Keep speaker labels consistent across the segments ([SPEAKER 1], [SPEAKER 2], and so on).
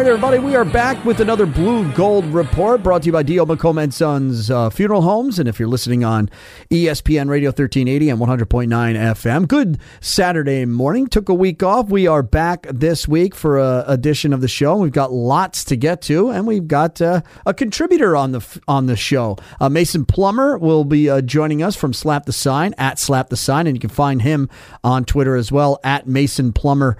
[SPEAKER 1] Right, everybody, we are back with another Blue Gold Report brought to you by D.O. McComb and Sons uh, Funeral Homes. And if you're listening on ESPN Radio 1380 and 100.9 FM, good Saturday morning. Took a week off. We are back this week for a edition of the show. We've got lots to get to, and we've got uh, a contributor on the on the show. Uh, Mason Plummer will be uh, joining us from Slap the Sign at Slap the Sign, and you can find him on Twitter as well at Mason Plummer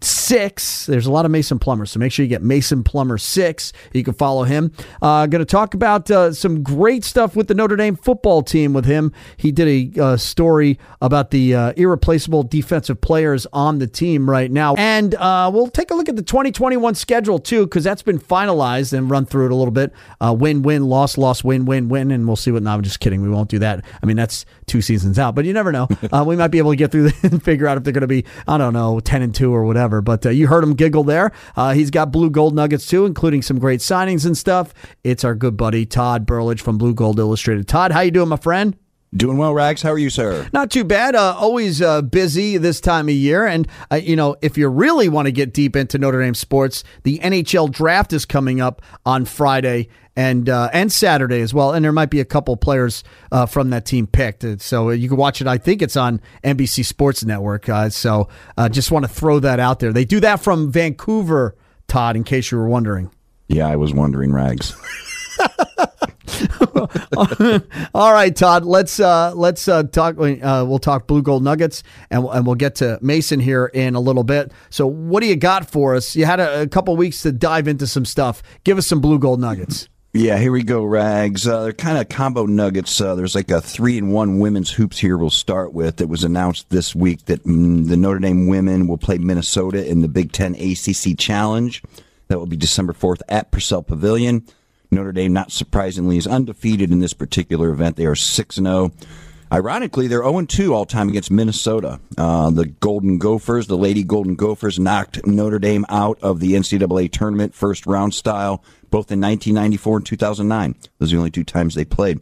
[SPEAKER 1] Six. There's a lot of Mason Plummers, so make sure you get Mason Plummer six. You can follow him. Uh, Going to talk about uh, some great stuff with the Notre Dame football team with him. He did a uh, story about the uh, irreplaceable defensive players on the team right now, and uh, we'll take a look at the 2021 schedule too because that's been finalized and run through it a little bit. Uh, win, win, loss, loss, win, win, win, and we'll see what. No, I'm just kidding. We won't do that. I mean, that's two seasons out, but you never know. we might be able to get through and figure out if they're going to be I don't know 10 and two or whatever. But you heard him giggle there. he's got blue gold nuggets too, including some great signings and stuff. It's our good buddy Todd Burlage from Blue Gold Illustrated. Todd, how you doing, my friend?
[SPEAKER 2] Doing well, Rags. How are you, sir?
[SPEAKER 1] Not too bad. Uh, always uh, busy this time of year. And, uh, you know, if you really want to get deep into Notre Dame sports, the NHL draft is coming up on Friday and uh, and Saturday as well. And there might be a couple players uh, from that team picked. So you can watch it. I think it's on NBC Sports Network. Uh, so just want to throw that out there. They do that from Vancouver, Todd, in case you were wondering.
[SPEAKER 2] Yeah, I was wondering, Rags.
[SPEAKER 1] All right, Todd. Let's uh, let's uh, talk. Uh, we'll talk blue gold nuggets, and and we'll get to Mason here in a little bit. So, what do you got for us? You had a, a couple weeks to dive into some stuff. Give us some blue gold nuggets.
[SPEAKER 2] Yeah, here we go, Rags. Uh, they're kind of combo nuggets. Uh, there's like a three in one women's hoops here we'll start with. It was announced this week that mm, the Notre Dame women will play Minnesota in the Big Ten ACC Challenge. That will be December 4th at Purcell Pavilion. Notre Dame, not surprisingly, is undefeated in this particular event. They are 6 0. Ironically, they're 0 2 all time against Minnesota. Uh, the Golden Gophers, the Lady Golden Gophers, knocked Notre Dame out of the NCAA tournament, first round style, both in 1994 and 2009. Those are the only two times they played.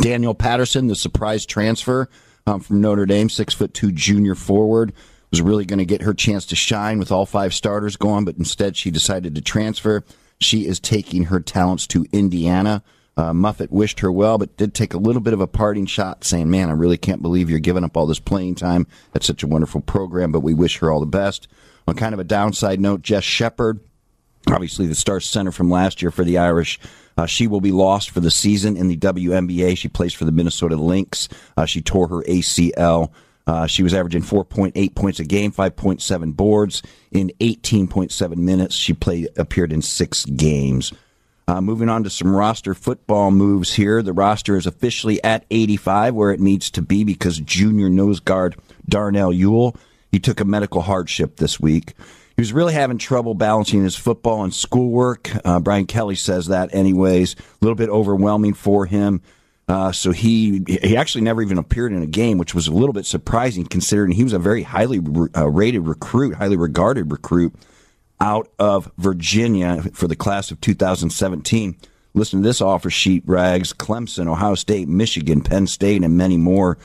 [SPEAKER 2] Danielle Patterson, the surprise transfer um, from Notre Dame, six foot two junior forward, was really going to get her chance to shine with all five starters gone, but instead she decided to transfer. She is taking her talents to Indiana. Uh, Muffet wished her well, but did take a little bit of a parting shot, saying, "Man, I really can't believe you're giving up all this playing time at such a wonderful program." But we wish her all the best. On kind of a downside note, Jess Shepard, obviously the star center from last year for the Irish, uh, she will be lost for the season in the WNBA. She plays for the Minnesota Lynx. Uh, she tore her ACL. Uh, she was averaging 4.8 points a game, 5.7 boards in 18.7 minutes. She played appeared in six games. Uh, moving on to some roster football moves here. The roster is officially at 85, where it needs to be because junior nose guard Darnell Ewell he took a medical hardship this week. He was really having trouble balancing his football and schoolwork. Uh, Brian Kelly says that, anyways. A little bit overwhelming for him. Uh, so he he actually never even appeared in a game, which was a little bit surprising considering he was a very highly uh, rated recruit, highly regarded recruit out of Virginia for the class of 2017. Listen to this offer sheet: Rags, Clemson, Ohio State, Michigan, Penn State, and many more.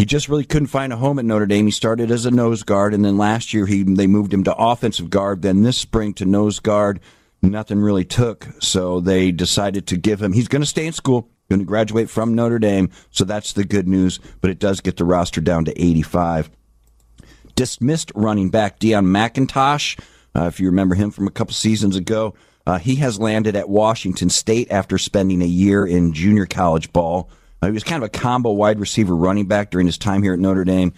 [SPEAKER 2] He just really couldn't find a home at Notre Dame. He started as a nose guard, and then last year he they moved him to offensive guard. Then this spring to nose guard. Nothing really took, so they decided to give him. He's going to stay in school going to graduate from Notre Dame, so that's the good news, but it does get the roster down to 85. Dismissed running back Deon McIntosh, uh, if you remember him from a couple seasons ago, uh, he has landed at Washington State after spending a year in junior college ball. He was kind of a combo wide receiver running back during his time here at Notre Dame.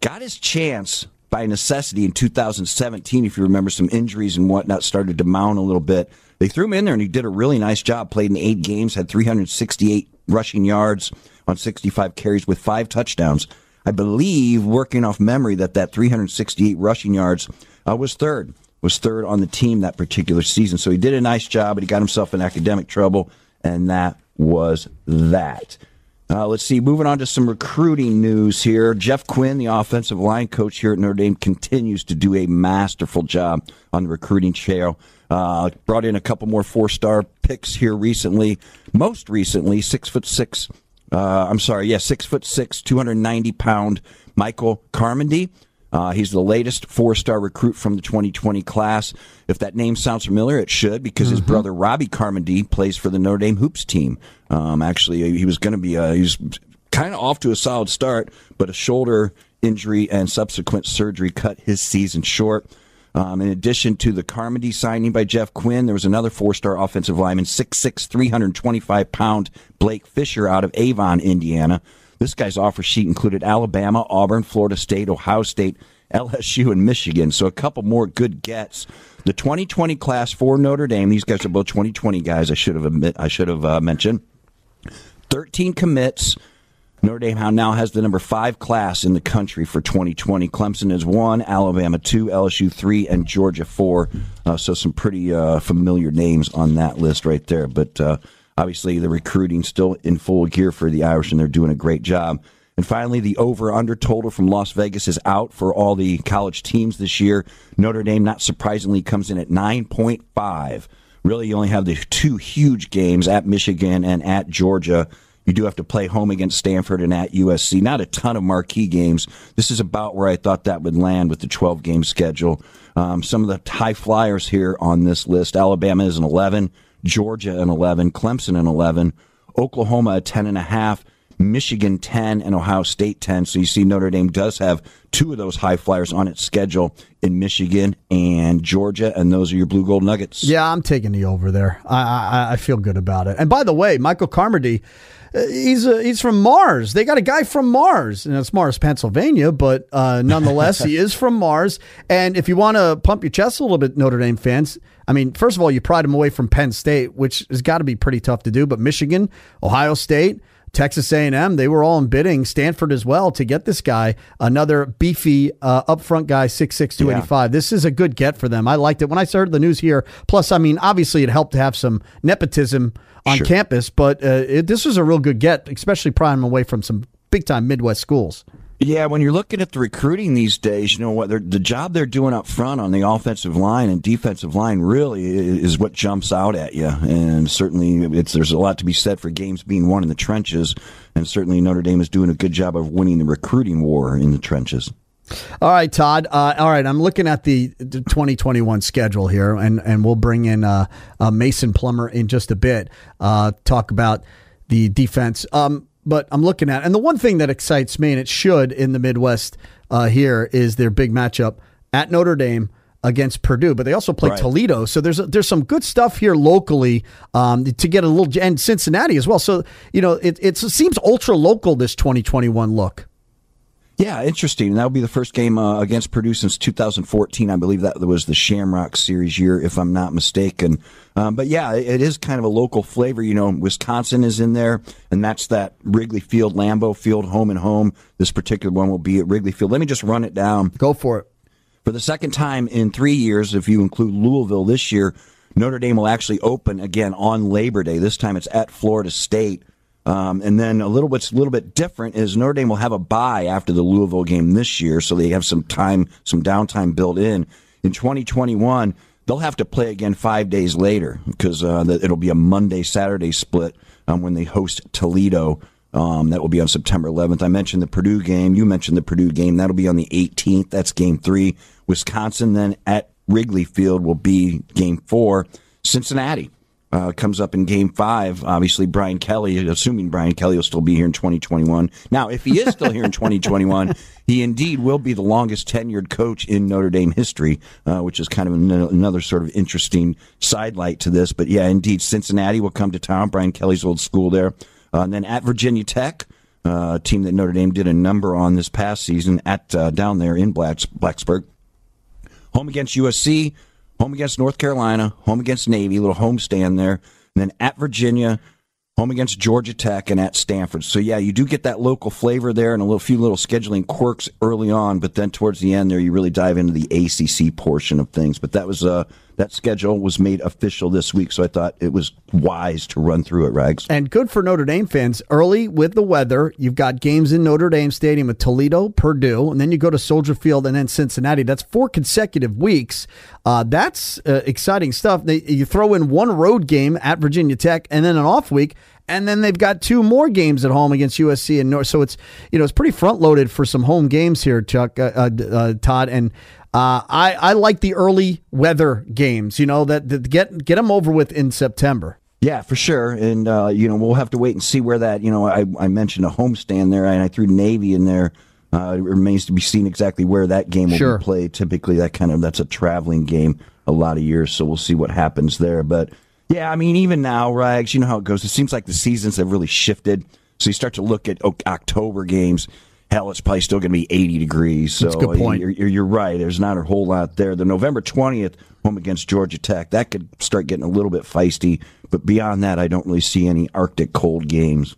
[SPEAKER 2] Got his chance by necessity in 2017, if you remember, some injuries and whatnot started to mount a little bit. They threw him in there and he did a really nice job. Played in eight games, had 368 rushing yards on 65 carries with five touchdowns. I believe, working off memory, that that 368 rushing yards uh, was third. Was third on the team that particular season. So he did a nice job, but he got himself in academic trouble, and that was that. Uh, let's see. Moving on to some recruiting news here. Jeff Quinn, the offensive line coach here at Notre Dame, continues to do a masterful job on the recruiting trail. Uh, brought in a couple more four star picks here recently. Most recently, six foot six. Uh, I'm sorry, yeah, six foot six, 290 pound Michael Carmody. Uh, he's the latest four star recruit from the 2020 class. If that name sounds familiar, it should because mm-hmm. his brother Robbie Carmody plays for the Notre Dame Hoops team. Um, actually, he was going to be, uh, he was kind of off to a solid start, but a shoulder injury and subsequent surgery cut his season short. Um, in addition to the Carmody signing by Jeff Quinn, there was another four-star offensive lineman, 6'6", 325-pound Blake Fisher out of Avon, Indiana. This guy's offer sheet included Alabama, Auburn, Florida State, Ohio State, LSU, and Michigan. So a couple more good gets. The 2020 class for Notre Dame. These guys are both 2020 guys. I should have admit, I should have uh, mentioned. 13 commits. Notre Dame now has the number five class in the country for 2020. Clemson is one, Alabama two, LSU three, and Georgia four. Uh, so some pretty uh, familiar names on that list right there. But uh, obviously, the recruiting still in full gear for the Irish, and they're doing a great job. And finally, the over/under total from Las Vegas is out for all the college teams this year. Notre Dame, not surprisingly, comes in at 9.5. Really, you only have the two huge games at Michigan and at Georgia you do have to play home against Stanford and at USC. Not a ton of marquee games. This is about where I thought that would land with the 12 game schedule. Um, some of the high flyers here on this list Alabama is an 11, Georgia an 11, Clemson an 11, Oklahoma a 10 and a half. Michigan 10 and Ohio State 10. So you see Notre Dame does have two of those high flyers on its schedule in Michigan and Georgia, and those are your blue gold nuggets.
[SPEAKER 1] Yeah, I'm taking the over there. I, I, I feel good about it. And by the way, Michael Carmody uh, he's a, he's from Mars. They got a guy from Mars, and it's Mars, Pennsylvania, but uh, nonetheless, he is from Mars. And if you want to pump your chest a little bit, Notre Dame fans, I mean, first of all, you pried him away from Penn State, which has got to be pretty tough to do. But Michigan, Ohio State, Texas A&M, they were all in bidding. Stanford as well to get this guy, another beefy uh, upfront guy, 6'6", 285. Yeah. This is a good get for them. I liked it when I started the news here. Plus, I mean, obviously it helped to have some nepotism on sure. campus. But uh, it, this was a real good get, especially prying them away from some big time Midwest schools.
[SPEAKER 2] Yeah, when you're looking at the recruiting these days, you know what the job they're doing up front on the offensive line and defensive line really is what jumps out at you, and certainly there's a lot to be said for games being won in the trenches, and certainly Notre Dame is doing a good job of winning the recruiting war in the trenches.
[SPEAKER 1] All right, Todd. Uh, all right, I'm looking at the, the 2021 schedule here, and, and we'll bring in uh, uh, Mason Plummer in just a bit. Uh, talk about the defense. Um, but I'm looking at, and the one thing that excites me, and it should in the Midwest uh, here, is their big matchup at Notre Dame against Purdue, but they also play right. Toledo. So there's there's some good stuff here locally um, to get a little and Cincinnati as well. So you know it, it seems ultra local this 2021 look.
[SPEAKER 2] Yeah, interesting. That will be the first game uh, against Purdue since 2014. I believe that was the Shamrock Series year, if I'm not mistaken. Um, but yeah, it is kind of a local flavor. You know, Wisconsin is in there, and that's that Wrigley Field, Lambeau Field, home and home. This particular one will be at Wrigley Field. Let me just run it down.
[SPEAKER 1] Go for it.
[SPEAKER 2] For the second time in three years, if you include Louisville this year, Notre Dame will actually open again on Labor Day. This time it's at Florida State. Um, and then a little bit, a little bit different is Notre Dame will have a bye after the Louisville game this year, so they have some time, some downtime built in. In 2021, they'll have to play again five days later because uh, it'll be a Monday Saturday split um, when they host Toledo. Um, that will be on September 11th. I mentioned the Purdue game. You mentioned the Purdue game. That'll be on the 18th. That's game three. Wisconsin then at Wrigley Field will be game four. Cincinnati uh, comes up in game five. Obviously, Brian Kelly, assuming Brian Kelly will still be here in 2021. Now, if he is still here in 2021, he indeed will be the longest tenured coach in Notre Dame history, uh, which is kind of another sort of interesting sidelight to this. But yeah, indeed, Cincinnati will come to town, Brian Kelly's old school there. Uh, and then at Virginia Tech, uh, a team that Notre Dame did a number on this past season at uh, down there in Blacks, Blacksburg. Home against USC, home against North Carolina, home against Navy, little home stand there, and then at Virginia, home against Georgia Tech, and at Stanford. So yeah, you do get that local flavor there and a little few little scheduling quirks early on, but then towards the end there, you really dive into the ACC portion of things. But that was uh that schedule was made official this week. So I thought it was wise to run through it, Rags.
[SPEAKER 1] And good for Notre Dame fans. Early with the weather, you've got games in Notre Dame Stadium with Toledo, Purdue, and then you go to Soldier Field and then Cincinnati. That's four consecutive weeks. Uh, that's uh, exciting stuff. They, you throw in one road game at Virginia Tech and then an off week and then they've got two more games at home against USC and North. So it's you know it's pretty front loaded for some home games here, Chuck, uh, uh, uh, Todd, and uh, I I like the early weather games. You know that, that get get them over with in September.
[SPEAKER 2] Yeah, for sure. And, uh, you know, we'll have to wait and see where that, you know, I, I mentioned a homestand there and I threw Navy in there. Uh, it remains to be seen exactly where that game will
[SPEAKER 1] sure.
[SPEAKER 2] be played. Typically, that kind of, that's a traveling game a lot of years. So we'll see what happens there. But yeah, I mean, even now, Rags, you know how it goes. It seems like the seasons have really shifted. So you start to look at oh, October games. Hell, it's probably still going to be 80 degrees. So
[SPEAKER 1] That's a good point.
[SPEAKER 2] You're, you're, right. There's not a whole lot there. The November 20th home against Georgia Tech, that could start getting a little bit feisty. But beyond that, I don't really see any Arctic cold games.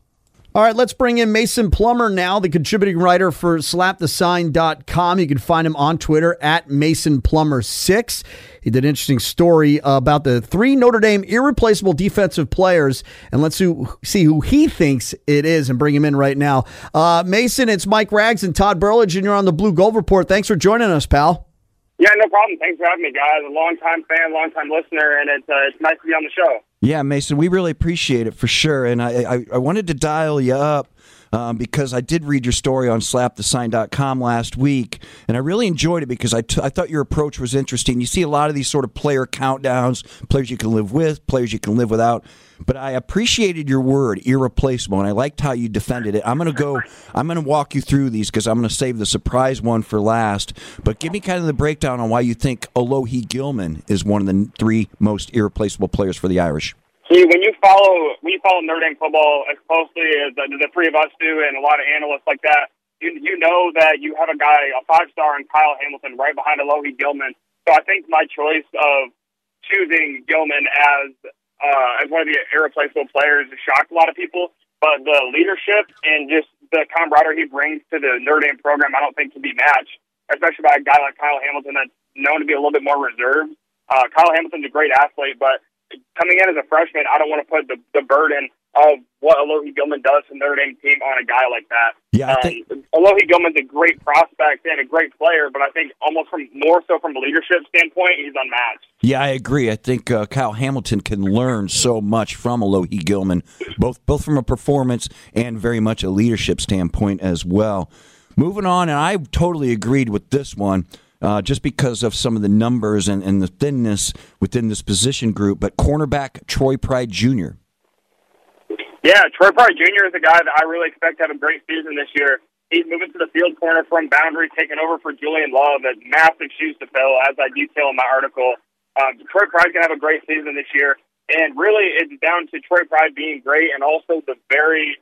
[SPEAKER 1] All right, let's bring in Mason Plummer now, the contributing writer for slapthesign.com. You can find him on Twitter at Mason Plummer6. He did an interesting story about the three Notre Dame irreplaceable defensive players, and let's see who he thinks it is and bring him in right now. Uh, Mason, it's Mike Rags and Todd Burlage, and you're on the Blue Gold Report. Thanks for joining us, pal.
[SPEAKER 3] Yeah, no problem. Thanks for having me, guys. A long-time fan, long-time listener, and it's, uh, it's nice to be on the show.
[SPEAKER 2] Yeah, Mason, we really appreciate it for sure. And I, I, I wanted to dial you up um, because I did read your story on slapthesign.com last week, and I really enjoyed it because I, t- I thought your approach was interesting. You see a lot of these sort of player countdowns, players you can live with, players you can live without. But I appreciated your word, irreplaceable, and I liked how you defended it. I'm going to go, I'm going to walk you through these because I'm going to save the surprise one for last. But give me kind of the breakdown on why you think Alohi Gilman is one of the three most irreplaceable players for the Irish.
[SPEAKER 3] When you follow when you follow Notre Dame football as closely as the, the three of us do, and a lot of analysts like that, you you know that you have a guy, a five star in Kyle Hamilton, right behind Alohi Gilman. So I think my choice of choosing Gilman as uh, as one of the irreplaceable players shocked a lot of people. But the leadership and just the camaraderie he brings to the Notre Dame program, I don't think can be matched, especially by a guy like Kyle Hamilton that's known to be a little bit more reserved. Uh, Kyle Hamilton's a great athlete, but coming in as a freshman, I don't want to put the, the burden of what Alohi Gilman does to Notre Dame team on a guy like that.
[SPEAKER 2] Yeah, I think
[SPEAKER 3] um, Alohi Gilman's a great prospect and a great player, but I think almost from more so from a leadership standpoint, he's unmatched.
[SPEAKER 2] Yeah, I agree. I think uh, Kyle Hamilton can learn so much from Alohi Gilman, both both from a performance and very much a leadership standpoint as well. Moving on, and I totally agreed with this one. Uh, just because of some of the numbers and, and the thinness within this position group, but cornerback Troy Pride Jr.
[SPEAKER 3] Yeah, Troy Pride Jr. is a guy that I really expect to have a great season this year. He's moving to the field corner from boundary, taking over for Julian Love. That's massive shoes to fill, as I detail in my article. Um, Troy Pride can have a great season this year, and really it's down to Troy Pride being great and also the very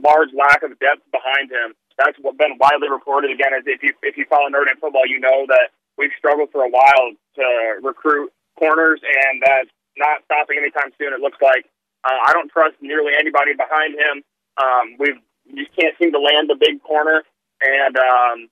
[SPEAKER 3] large lack of depth behind him. That's been widely reported. Again, as if you if you follow Notre Dame football, you know that we've struggled for a while to recruit corners, and that's not stopping anytime soon. It looks like uh, I don't trust nearly anybody behind him. Um, we've you can't seem to land the big corner. And um,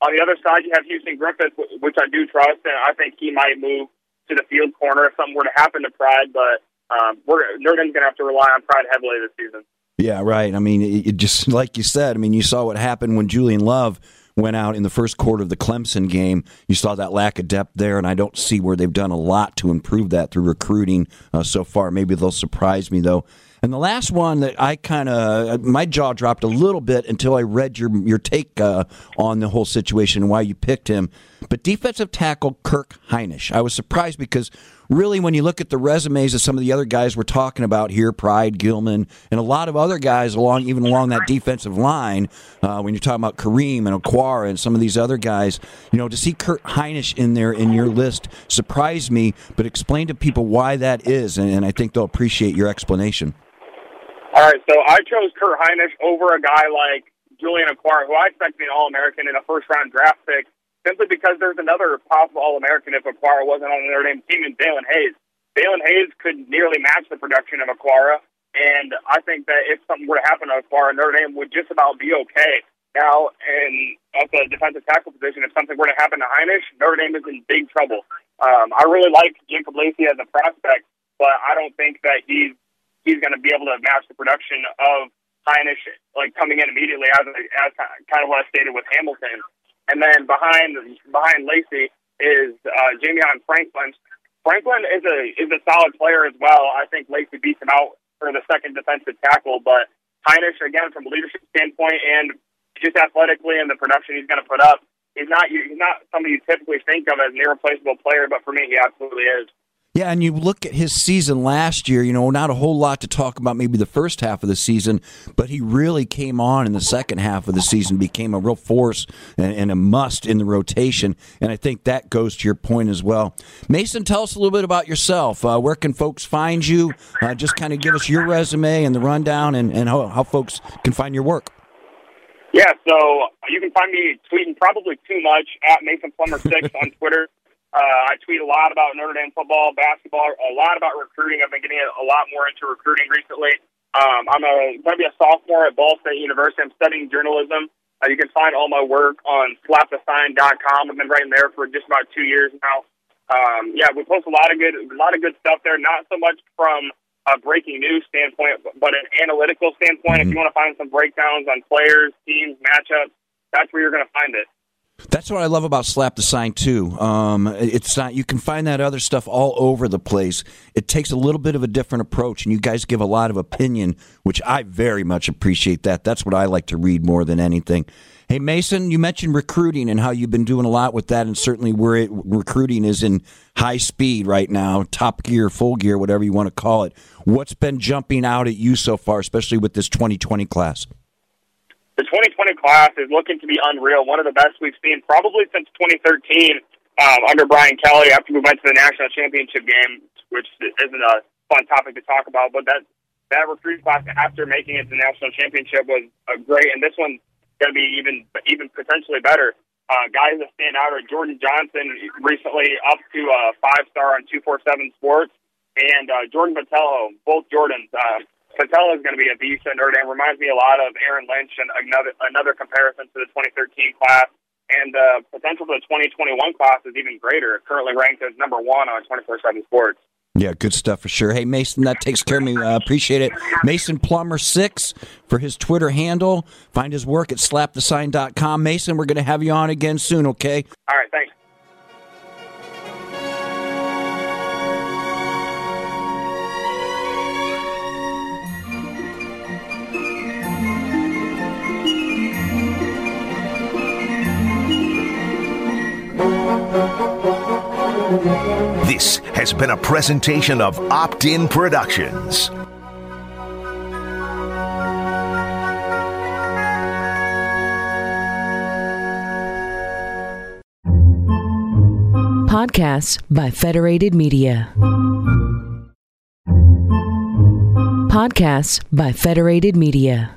[SPEAKER 3] on the other side, you have Houston Griffith, which I do trust, and I think he might move to the field corner if something were to happen to Pride. But um, we're Notre Dame's going to have to rely on Pride heavily this season.
[SPEAKER 2] Yeah, right. I mean, it, it just like you said. I mean, you saw what happened when Julian Love went out in the first quarter of the Clemson game. You saw that lack of depth there, and I don't see where they've done a lot to improve that through recruiting uh, so far. Maybe they'll surprise me though. And the last one that I kind of my jaw dropped a little bit until I read your your take uh, on the whole situation and why you picked him. But defensive tackle Kurt Hinish, I was surprised because really, when you look at the resumes of some of the other guys we're talking about here, Pride, Gilman, and a lot of other guys along, even along that defensive line, uh, when you're talking about Kareem and Okwara and some of these other guys, you know, to see Kurt Hinish in there in your list surprised me. But explain to people why that is, and, and I think they'll appreciate your explanation.
[SPEAKER 3] All right, so I chose Kurt Hinish over a guy like Julian Okwara, who I expect to be an All American in a first round draft pick simply because there's another possible All American if Okwara wasn't on the Notre Dame team, and Daelin Hayes. Daelin Hayes could nearly match the production of Okwara, and I think that if something were to happen to Okwara, Notre Dame would just about be okay. Now, and at the defensive tackle position, if something were to happen to Hinish, Notre Dame is in big trouble. Um, I really like Jacob Lacey as a prospect, but I don't think that he's he's going to be able to match the production of Hinish, like coming in immediately as as kind of what I stated with Hamilton. And then behind behind Lacey is uh, Jamion Franklin. Franklin is a is a solid player as well. I think Lacey beats him out for the second defensive tackle, but Hinish again from a leadership standpoint and just athletically and the production he's going to put up, he's not he's not somebody you typically think of as an irreplaceable player, but for me, he absolutely is.
[SPEAKER 2] Yeah, and you look at his season last year, you know, not a whole lot to talk about maybe the first half of the season, but he really came on in the second half of the season, became a real force and, and a must in the rotation. And I think that goes to your point as well. Mason, tell us a little bit about yourself. Uh, where can folks find you? Uh, just kind of give us your resume and the rundown and, and how, how folks can find your work.
[SPEAKER 3] Yeah, so you can find me tweeting probably too much at Mason Plummer six on Twitter. Uh, I tweet a lot about Notre Dame football, basketball, a lot about recruiting. I've been getting a lot more into recruiting recently. Um, I'm a, going to be a sophomore at Ball State University. I'm studying journalism. Uh, you can find all my work on slapthesign.com. I've been writing there for just about two years now. Um, yeah, we post a lot of good, a lot of good stuff there. Not so much from a breaking news standpoint, but an analytical standpoint. Mm-hmm. If you want to find some breakdowns on players, teams, matchups, that's where you're going to find it.
[SPEAKER 2] That's what I love about Slap the Sign too. Um, it's not you can find that other stuff all over the place. It takes a little bit of a different approach, and you guys give a lot of opinion, which I very much appreciate. That that's what I like to read more than anything. Hey Mason, you mentioned recruiting and how you've been doing a lot with that, and certainly where it, recruiting is in high speed right now, top gear, full gear, whatever you want to call it. What's been jumping out at you so far, especially with this 2020 class?
[SPEAKER 3] The 2020 class is looking to be unreal. One of the best we've seen probably since 2013 um, under Brian Kelly after we went to the national championship game, which isn't a fun topic to talk about. But that that recruiting class after making it to the national championship was uh, great, and this one's going to be even even potentially better. Uh, guys that stand out are Jordan Johnson, recently up to a five star on 247 Sports, and uh, Jordan Botelho, both Jordans. Uh, Botelho is going to be a beast at Notre Dame. Reminds me a lot of Aaron Lynch and another another comparison to the 2013 class. And the potential for the 2021 class is even greater. Currently ranked as number one on 24/7 Sports.
[SPEAKER 2] Yeah, good stuff for sure. Hey, Mason, that takes care of me. I uh, appreciate it. Mason Plummer six for his Twitter handle. Find his work at slapthesign.com. Mason, we're going to have you on again soon. Okay.
[SPEAKER 3] All right. Thanks.
[SPEAKER 4] This has been a presentation of Opt In Productions.
[SPEAKER 5] Podcasts by Federated Media. Podcasts by Federated Media.